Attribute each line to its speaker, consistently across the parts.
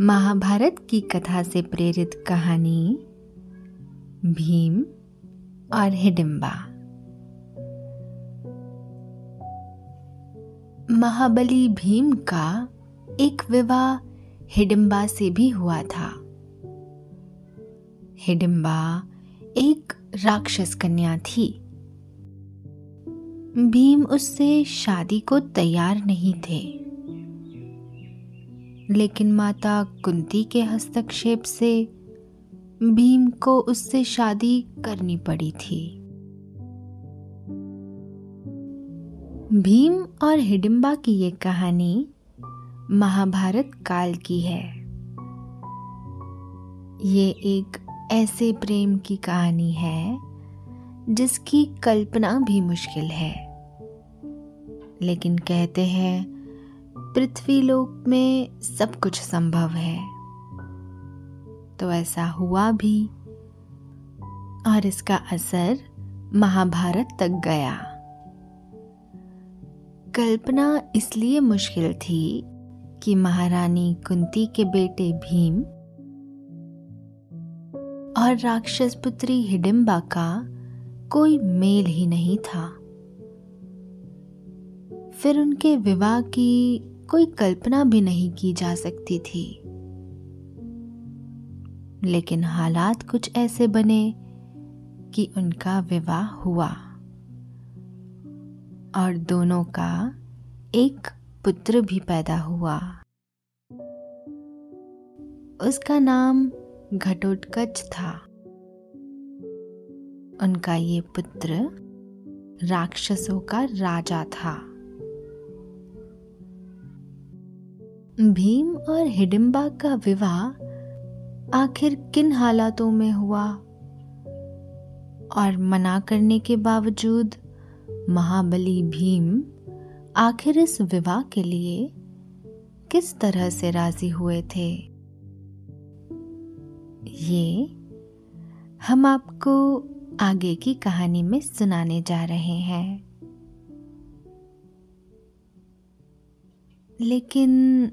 Speaker 1: महाभारत की कथा से प्रेरित कहानी, भीम और हिडिंबा महाबली भीम का एक विवाह हिडिंबा से भी हुआ था। हिडिंबा एक राक्षस कन्या थी। भीम उससे शादी को तैयार नहीं थे। लेकिन माता कुंती के हस्तक्षेप से भीम को उससे शादी करनी पड़ी थी। भीम और हिडिंबा की ये कहानी महाभारत काल की है। ये एक ऐसे प्रेम की कहानी है जिसकी कल्पना भी मुश्किल है। लेकिन कहते हैं पृथ्वी लोक में सब कुछ संभव है। तो ऐसा हुआ भी और इसका असर महाभारत तक गया। कल्पना इसलिए मुश्किल थी कि महारानी कुंती के बेटे भीम और राक्षस पुत्री हिडिंबा का कोई मेल ही नहीं था। फिर उनके विवाह की कोई कल्पना भी नहीं की जा सकती थी। लेकिन हालात कुछ ऐसे बने कि उनका विवाह हुआ। और दोनों का एक पुत्र भी पैदा हुआ। उसका नाम घटोत्कच था। उनका ये पुत्र राक्षसों का राजा था। भीम और हिडिंबा का विवाह आखिर किन हालातों में हुआ? और मना करने के बावजूद महाबली भीम आखिर इस विवाह के लिए किस तरह से राज़ी हुए थे? ये हम आपको आगे की कहानी में सुनाने जा रहे हैं। लेकिन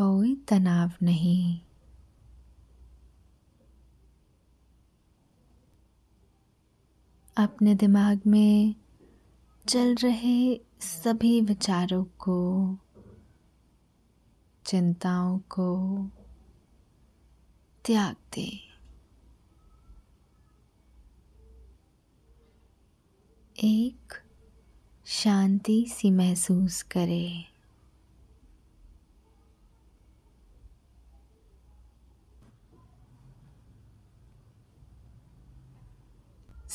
Speaker 1: कोई तनाव नहीं। अपने दिमाग में चल रहे सभी विचारों को, चिंताओं को त्याग दे। एक शांति सी महसूस करें।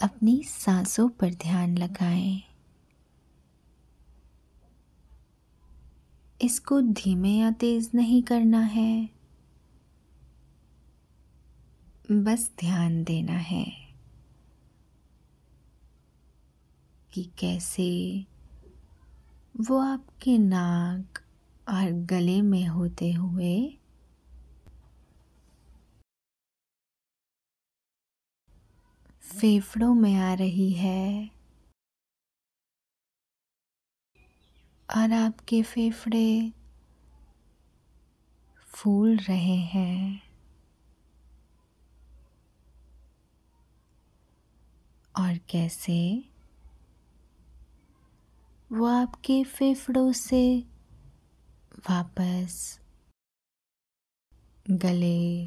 Speaker 1: अपनी सांसों पर ध्यान लगाएँ। इसको धीमे या तेज नहीं करना है। बस ध्यान देना है कि कैसे वो आपके नाक और गले में होते हुए फेफड़ों में आ रही है। और आपके फेफड़े फूल रहे हैं। और कैसे? वो आपके फेफड़ों से वापस गले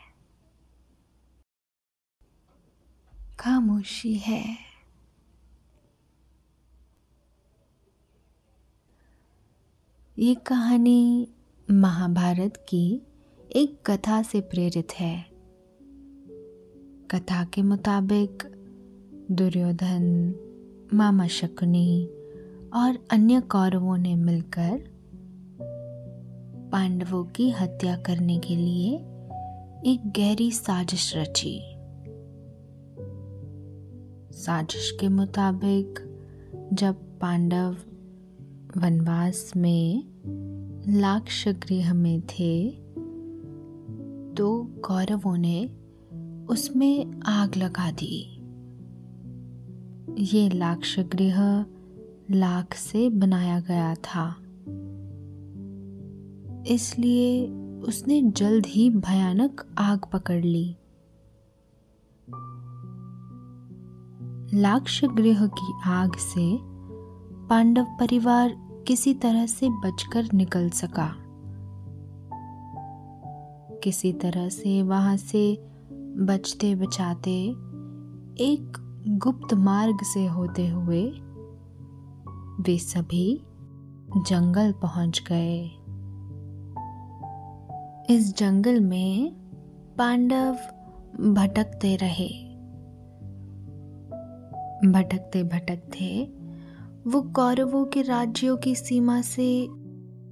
Speaker 1: खामोशी है। ये कहानी महाभारत की एक कथा से प्रेरित है। कथा के मुताबिक दुर्योधन, मामा शकुनी और अन्य कौरवों ने मिलकर पांडवों की हत्या करने के लिए एक गहरी साजिश रची। साजिश के मुताबिक, जब पांडव वनवास में लाक्ष गृह में थे तो कौरवों ने उसमें आग लगा दी। ये लाक्ष गृह लाख से बनाया गया था। इसलिए उसने जल्द ही भयानक आग पकड़ ली। लाक्ष गृह की आग से पांडव परिवार किसी तरह से बचकर निकल सका। किसी तरह से वहाँ से बचते बचाते एक गुप्त मार्ग से होते हुए वे सभी जंगल पहुँच गए। इस जंगल में पांडव भटकते रहे। भटकते भटकते वो कौरवों के राज्यों की सीमा से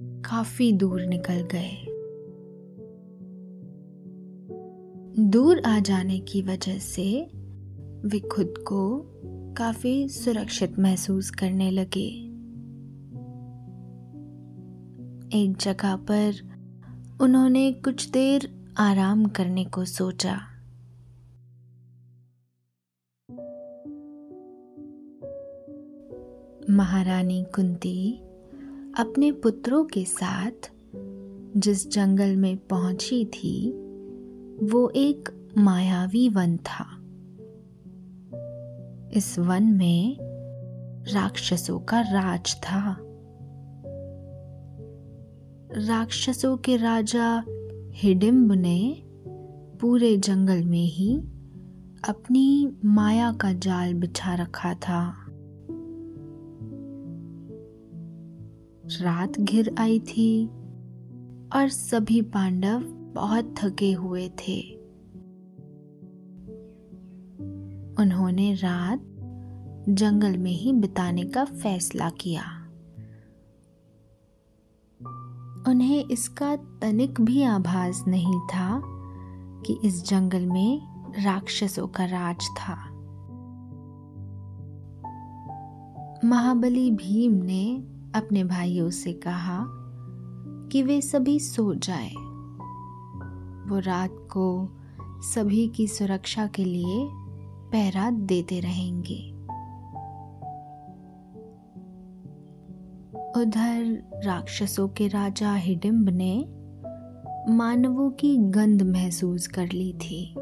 Speaker 1: काफ़ी दूर निकल गए। दूर आ जाने की वजह से वे खुद को काफ़ी सुरक्षित महसूस करने लगे। एक जगह पर उन्होंने कुछ देर आराम करने को सोचा। महारानी कुंती अपने पुत्रों के साथ जिस जंगल में पहुँची थी, वो एक मायावी वन था। इस वन में राक्षसों का राज था। राक्षसों के राजा हिडिम्ब ने पूरे जंगल में ही अपनी माया का जाल बिछा रखा था। रात घिर आई थी और सभी पांडव बहुत थके हुए थे। उन्होंने रात जंगल में ही बिताने का फैसला किया। उन्हें इसका तनिक भी आभास नहीं था कि इस जंगल में राक्षसों का राज था। महाबली भीम ने अपने भाइयों से कहा कि वे सभी सो जाएँ। वो रात को सभी की सुरक्षा के लिए पहरा देते रहेंगे उधर राक्षसों के राजा हिडिम्ब ने मानवों की गंध महसूस कर ली थी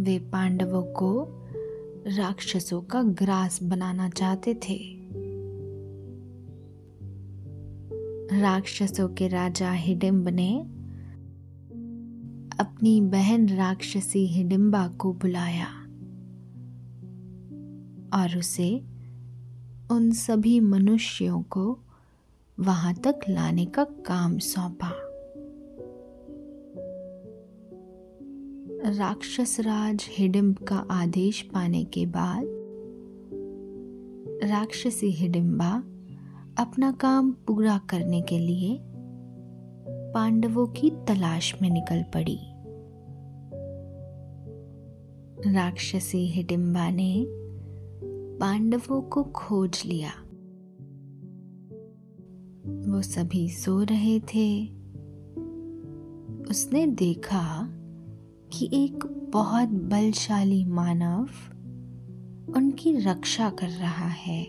Speaker 1: वे पांडवों को राक्षसों का ग्रास बनाना चाहते थे। राक्षसों के राजा हिडिम्ब ने अपनी बहन राक्षसी हिडिम्बा को बुलाया और उसे उन सभी मनुष्यों को वहाँ तक लाने का काम सौंपा। राक्षस राज हिडिम्ब का आदेश पाने के बाद राक्षसी हिडिम्बा अपना काम पूरा करने के लिए पांडवों की तलाश में निकल पड़ी। राक्षसी हिडिम्बा ने पांडवों को खोज लिया। वो सभी सो रहे थे। उसने देखा कि एक बहुत बलशाली मानव उनकी रक्षा कर रहा है।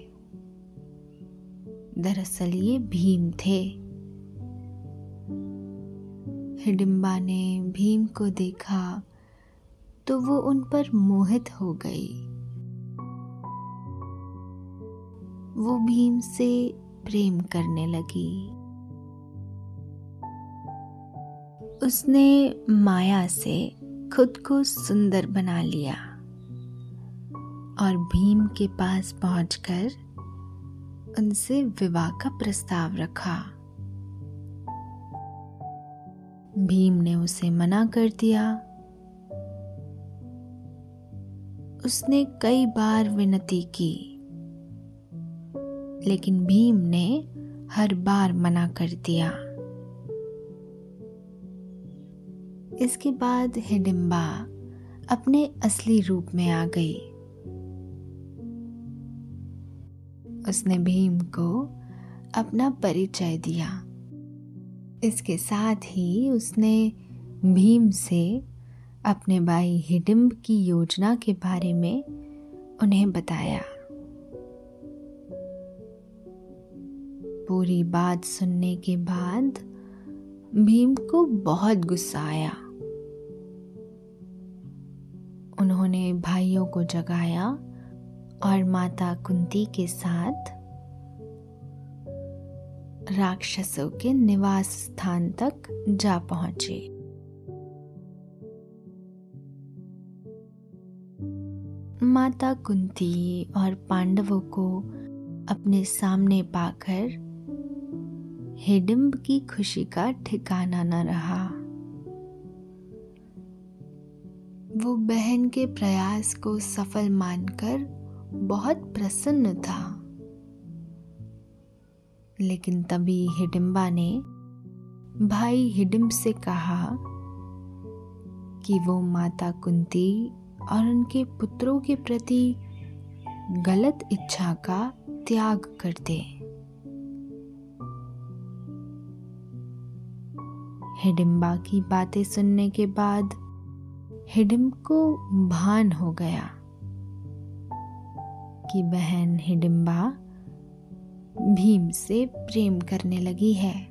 Speaker 1: दरअसल ये भीम थे। हिडिम्बा ने भीम को देखा तो वो उन पर मोहित हो गई। वो भीम से प्रेम करने लगी। उसने माया से खुद को सुंदर बना लिया और भीम के पास पहुंचकर उनसे विवाह का प्रस्ताव रखा। भीम ने उसे मना कर दिया। उसने कई बार विनती की, लेकिन भीम ने हर बार मना कर दिया। इसके बाद हिडिम्बा अपने असली रूप में आ गई। उसने भीम को अपना परिचय दिया। इसके साथ ही उसने भीम से अपने भाई हिडिम्ब की योजना के बारे में उन्हें बताया। पूरी बात सुनने के बाद भीम को बहुत गुस्सा आया। उन्होंने भाइयों को जगाया और माता कुंती के साथ राक्षसों के निवास स्थान तक जा पहुँचे। माता कुंती और पांडवों को अपने सामने पाकर हिडिम्ब की खुशी का ठिकाना न रहा। वो बहन के प्रयास को सफल मानकर बहुत प्रसन्न था। लेकिन तभी हिडिम्बा ने भाई हिडिम्ब से कहा कि वो माता कुंती और उनके पुत्रों के प्रति गलत इच्छा का त्याग कर दे। हिडिम्बा की बातें सुनने के बाद हिडिम को भान हो गया कि बहन हिडिम्बा भीम से प्रेम करने लगी है।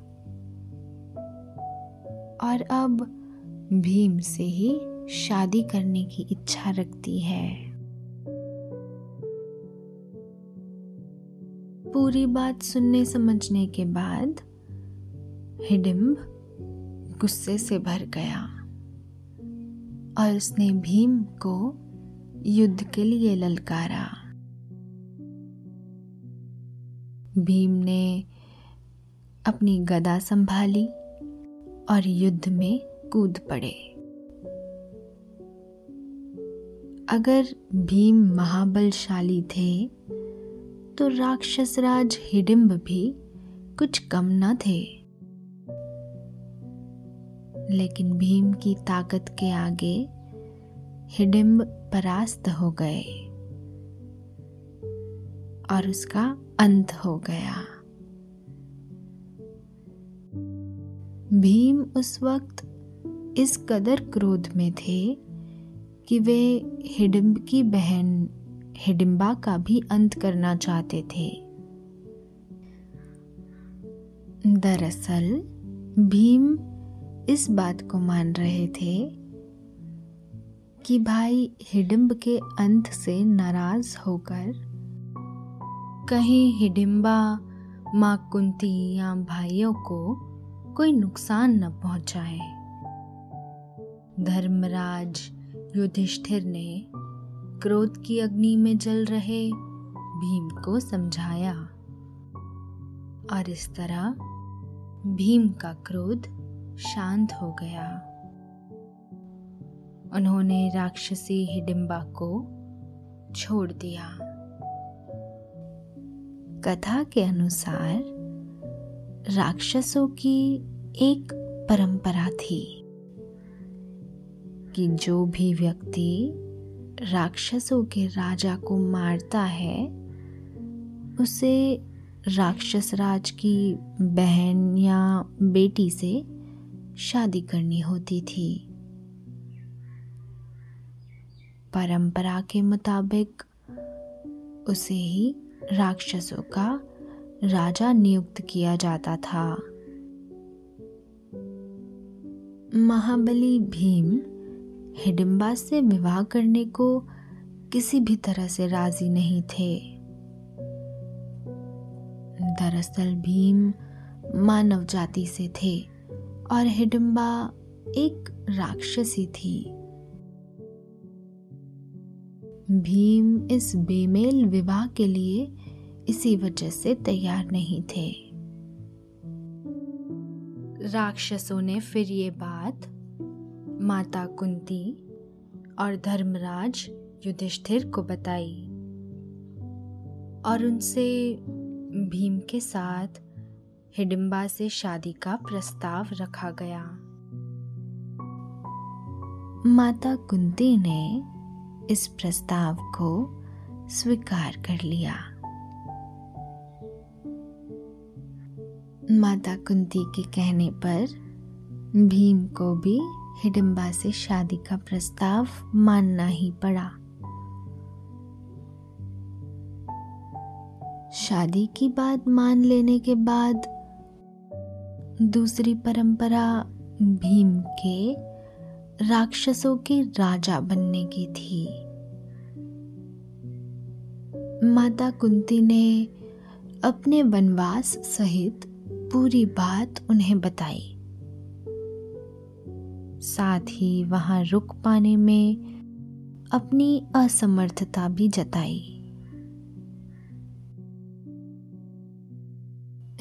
Speaker 1: और अब भीम से ही शादी करने की इच्छा रखती है। पूरी बात सुनने समझने के बाद हिडिम्ब गुस्से से भर गया। और उसने भीम को युद्ध के लिए ललकारा। भीम ने अपनी गदा संभाली और युद्ध में कूद पड़े। अगर भीम महाबलशाली थे तो राक्षस राज हिडिम्ब भी कुछ कम न थे। लेकिन भीम की ताकत के आगे हिडिम्ब परास्त हो गए और उसका अंत हो गया। भीम उस वक्त इस कदर क्रोध में थे कि वे हिडिम्ब की बहन हिडिम्बा का भी अंत करना चाहते थे। दरअसल, भीम इस बात को मान रहे थे कि भाई हिडिम्ब के अंत से नाराज़ होकर कहीं हिडिम्बा, माँ कुंती या भाइयों को कोई नुकसान न पहुँचाए। धर्मराज युधिष्ठिर ने क्रोध की अग्नि में जल रहे भीम को समझाया। और इस तरह भीम का क्रोध शांत हो गया। उन्होंने राक्षसी हिडिम्बा को छोड़ दिया। कथा के अनुसार राक्षसों की एक परंपरा थी कि जो भी व्यक्ति राक्षसों के राजा को मारता है, उसे राक्षस राज की बहन या बेटी से शादी करनी होती थी। परंपरा के मुताबिक उसे ही राक्षसों का राजा नियुक्त किया जाता था। महाबली भीम हिडिम्बा से विवाह करने को किसी भी तरह से राज़ी नहीं थे। दरअसल भीम मानव जाति से थे। और हिडिम्बा एक राक्षसी थी। भीम इस बेमेल विवाह के लिए इसी वजह से तैयार नहीं थे। राक्षसों ने फिर ये बात माता कुंती और धर्मराज युधिष्ठिर को बताई और उनसे भीम के साथ हिडिम्बा से शादी का प्रस्ताव रखा गया। माता कुंती ने इस प्रस्ताव को स्वीकार कर लिया। माता कुंती के कहने पर भीम को भी हिडिम्बा से शादी का प्रस्ताव मानना ही पड़ा। शादी की बात मान लेने के बाद दूसरी परंपरा भीम के राक्षसों के राजा बनने की थी। माता कुंती ने अपने वनवास सहित पूरी बात उन्हें बताई। साथ ही वहाँ रुक पाने में अपनी असमर्थता भी जताई।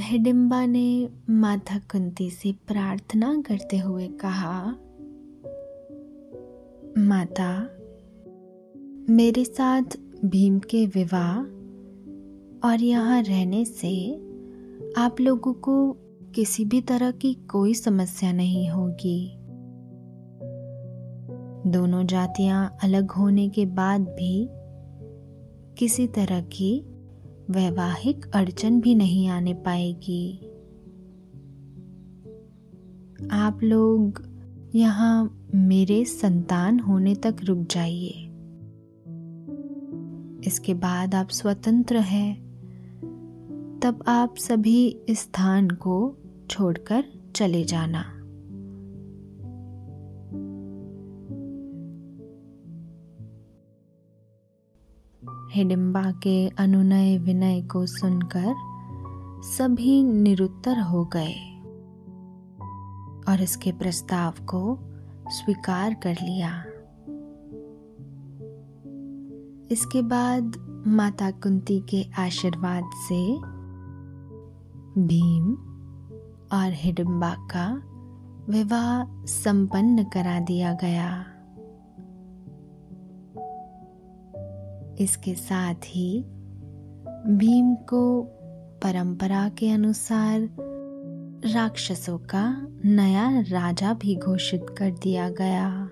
Speaker 1: हिडिम्बा ने माता कुंती से प्रार्थना करते हुए कहा, माता, मेरे साथ भीम के विवाह और यहाँ रहने से आप लोगों को किसी भी तरह की कोई समस्या नहीं होगी। दोनों जातियाँ अलग होने के बाद भी किसी तरह की वैवाहिक अड़चन भी नहीं आने पाएगी। आप लोग यहाँ मेरे संतान होने तक रुक जाइए। इसके बाद आप स्वतंत्र हैं। तब आप सभी स्थान को छोड़कर चले जाना। हिडिम्बा के अनुनय विनय को सुनकर सभी निरुत्तर हो गए और इसके प्रस्ताव को स्वीकार कर लिया। इसके बाद माता कुंती के आशीर्वाद से भीम और हिडिम्बा का विवाह संपन्न करा दिया गया। इसके साथ ही भीम को परंपरा के अनुसार राक्षसों का नया राजा भी घोषित कर दिया गया।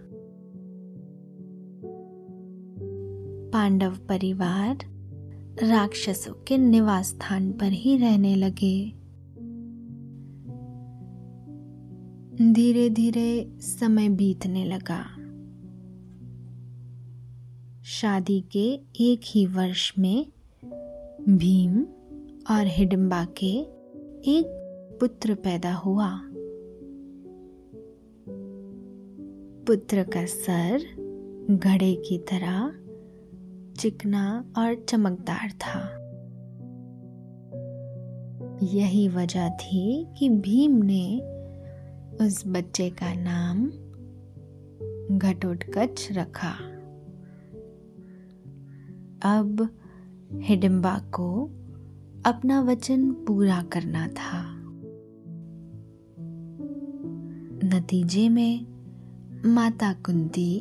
Speaker 1: पांडव परिवार राक्षसों के निवास स्थान पर ही रहने लगे। धीरे धीरे समय बीतने लगा। शादी के एक ही वर्ष में भीम और हिडम्बा के एक पुत्र पैदा हुआ। पुत्र का सर घड़े की तरह चिकना और चमकदार था। यही वजह थी कि भीम ने उस बच्चे का नाम घटोटकच रखा। अब हिडिम्बा को अपना वचन पूरा करना था। नतीजे में माता कुंती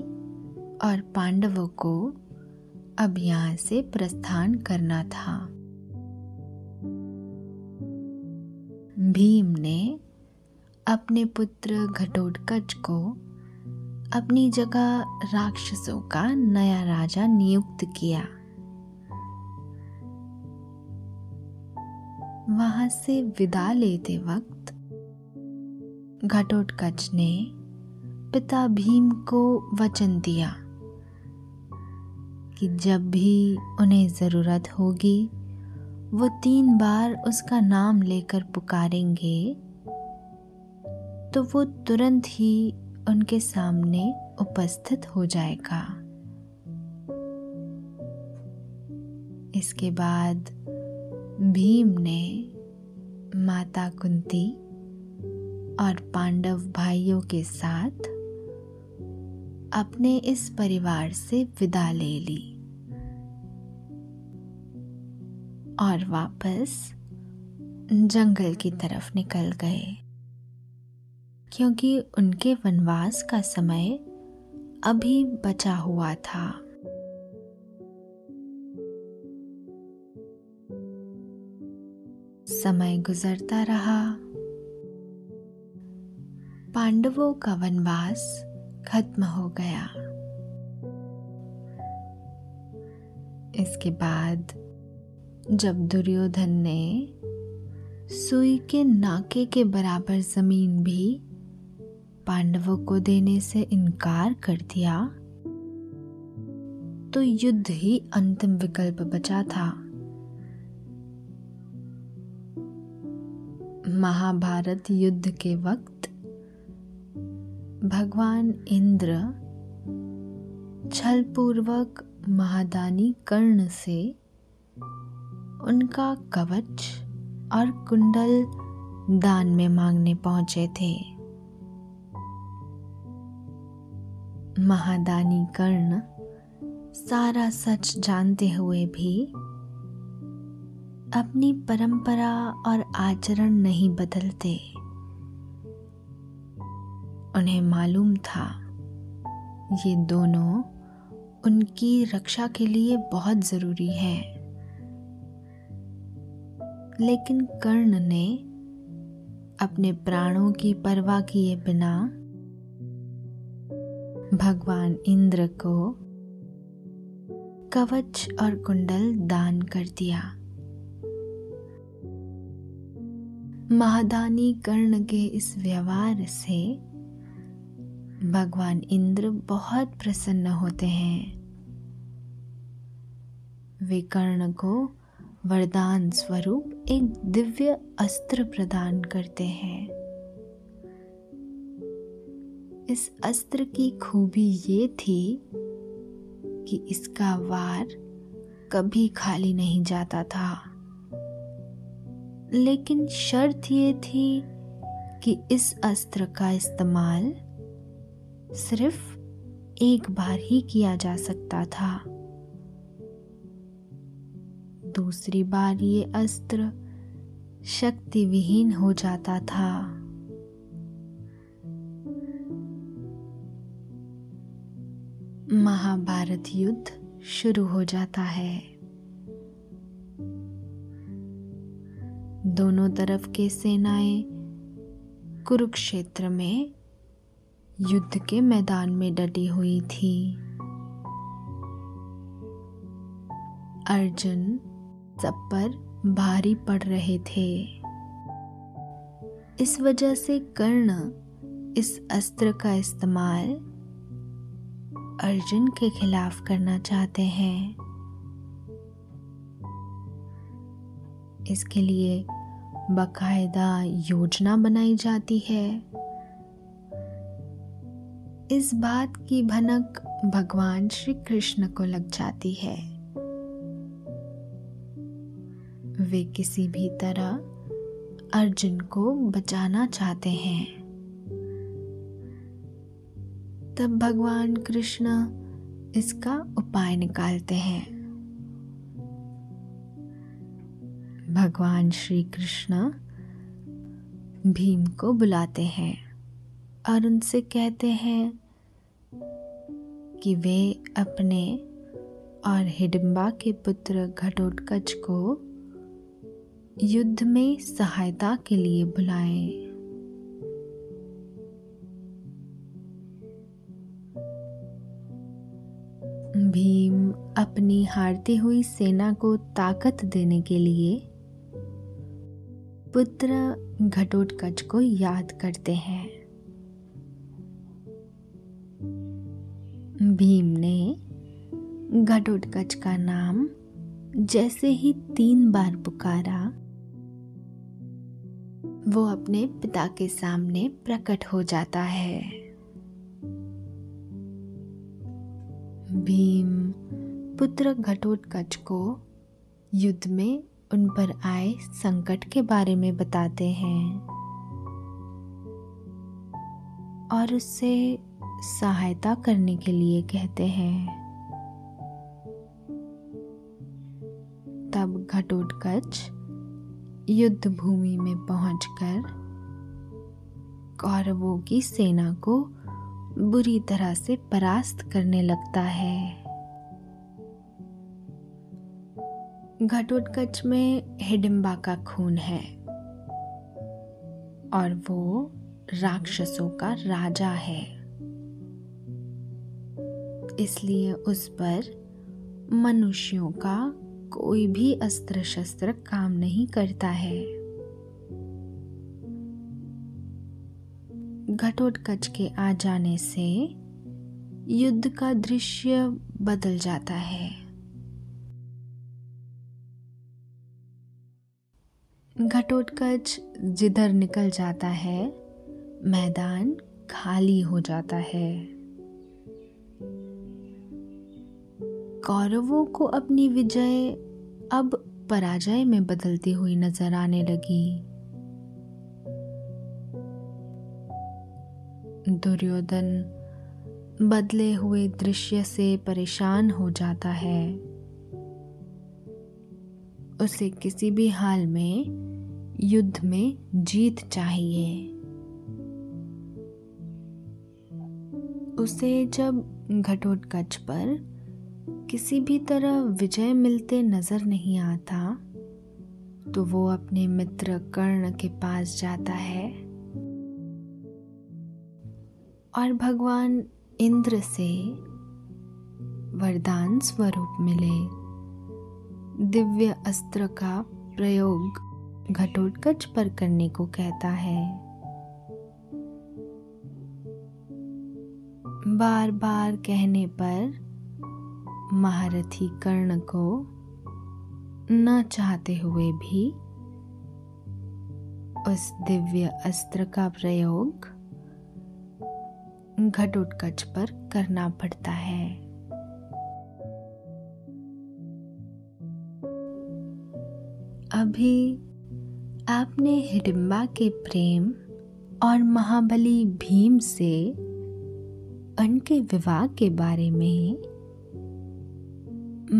Speaker 1: और पांडवों को अब यहाँ से प्रस्थान करना था। भीम ने अपने पुत्र घटोटकच को अपनी जगह राक्षसों का नया राजा नियुक्त किया। वहाँ से विदा लेते वक्त घटोटकच ने पिता भीम को वचन दिया कि जब भी उन्हें ज़रूरत होगी, वो तीन बार उसका नाम लेकर पुकारेंगे तो वो तुरंत ही उनके सामने उपस्थित हो जाएगा। इसके बाद भीम ने माता कुंती और पांडव भाइयों के साथ अपने इस परिवार से विदा ले ली और वापस जंगल की तरफ़ निकल गए। क्योंकि उनके वनवास का समय अभी बचा हुआ था। समय गुजरता रहा। पांडवों का वनवास खत्म हो गया। इसके बाद जब दुर्योधन ने सुई के नाके के बराबर ज़मीन भी पांडवों को देने से इनकार कर दिया तो युद्ध ही अंतिम विकल्प बचा था। महाभारत युद्ध के वक्त, भगवान इंद्र छलपूर्वक महादानी कर्ण से उनका कवच और कुंडल दान में मांगने पहुँचे थे। महादानी कर्ण सारा सच जानते हुए भी अपनी परंपरा और आचरण नहीं बदलते। उन्हें मालूम था, ये दोनों उनकी रक्षा के लिए बहुत ज़रूरी है। लेकिन कर्ण ने अपने प्राणों की परवाह किए बिना भगवान इंद्र को कवच और कुंडल दान कर दिया। महादानी कर्ण के इस व्यवहार से भगवान इंद्र बहुत प्रसन्न होते हैं। वे कर्ण को वरदान स्वरूप एक दिव्य अस्त्र प्रदान करते हैं। इस अस्त्र की खूबी ये थी कि इसका वार कभी खाली नहीं जाता था। लेकिन शर्त ये थी कि इस अस्त्र का इस्तेमाल सिर्फ़ एक बार ही किया जा सकता था। दूसरी बार ये अस्त्र शक्ति विहीन हो जाता था। महाभारत युद्ध शुरू हो जाता है। दोनों तरफ़ के सेनाएँ कुरुक्षेत्र में युद्ध के मैदान में डटी हुई थी। अर्जुन सब पर भारी पड़ रहे थे। इस वजह से कर्ण इस अस्त्र का इस्तेमाल अर्जुन के खिलाफ करना चाहते हैं। इसके लिए बकायदा योजना बनाई जाती है। इस बात की भनक भगवान श्री कृष्ण को लग जाती है। वे किसी भी तरह अर्जुन को बचाना चाहते हैं। तब भगवान कृष्ण इसका उपाय निकालते हैं। भगवान श्री कृष्ण भीम को बुलाते हैं और उनसे कहते हैं कि वे अपने और हिडिम्बा के पुत्र घटोत्कच को युद्ध में सहायता के लिए बुलाएँ। भीम अपनी हारती हुई सेना को ताकत देने के लिए पुत्र घटोत्कच को याद करते हैं। भीम ने घटोत्कच का नाम जैसे ही तीन बार पुकारा, वो अपने पिता के सामने प्रकट हो जाता है। भीम पुत्र घटोत्कच को युद्ध में उन पर आए संकट के बारे में बताते हैं और उससे सहायता करने के लिए कहते हैं। तब घटोत्कच युद्ध भूमि में पहुंचकर कौरवों की सेना को बुरी तरह से परास्त करने लगता है। घटोत्कच में हिडिम्बा का खून है और वो राक्षसों का राजा है। इसलिए उस पर मनुष्यों का कोई भी अस्त्र शस्त्र काम नहीं करता है। घटोत्कच के आ जाने से युद्ध का दृश्य बदल जाता है। घटोत्कच जिधर निकल जाता है, मैदान खाली हो जाता है। कौरवों को अपनी विजय अब पराजय में बदलती हुई नज़र आने लगी। दुर्योधन बदले हुए दृश्य से परेशान हो जाता है। उसे किसी भी हाल में युद्ध में जीत चाहिए। उसे जब घटोत्कच पर किसी भी तरह विजय मिलते नज़र नहीं आता तो वो अपने मित्र कर्ण के पास जाता है। और भगवान इंद्र से वरदान स्वरूप मिले। दिव्य अस्त्र का प्रयोग घटोत्कच पर करने को कहता है। बार बार कहने पर महारथी कर्ण को न चाहते हुए भी उस दिव्य अस्त्र का प्रयोग घटोत्कच पर करना पड़ता है। अभी आपने हिडिम्बा के प्रेम और महाबली भीम से उनके विवाह के बारे में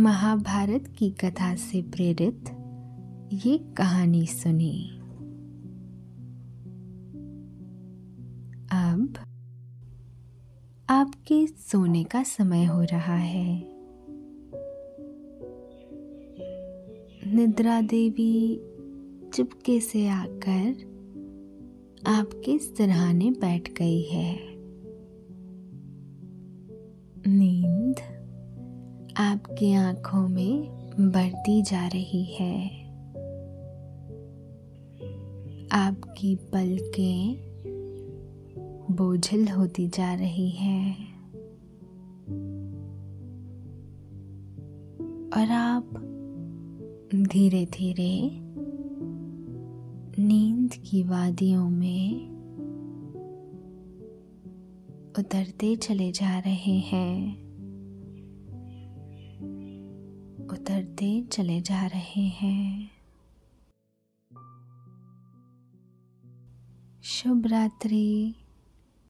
Speaker 1: महाभारत की कथा से प्रेरित ये कहानी सुनी। अब आपके सोने का समय हो रहा है। निद्रा देवी चुपके से आकर आपके सिरहाने बैठ गई है। नींद आपकी आँखों में बढ़ती जा रही है। आपकी पलकें बोझल होती जा रही है। और आप धीरे धीरे की वादियों में उतरते चले जा रहे हैं। उतरते चले जा रहे हैं। शुभ रात्रि।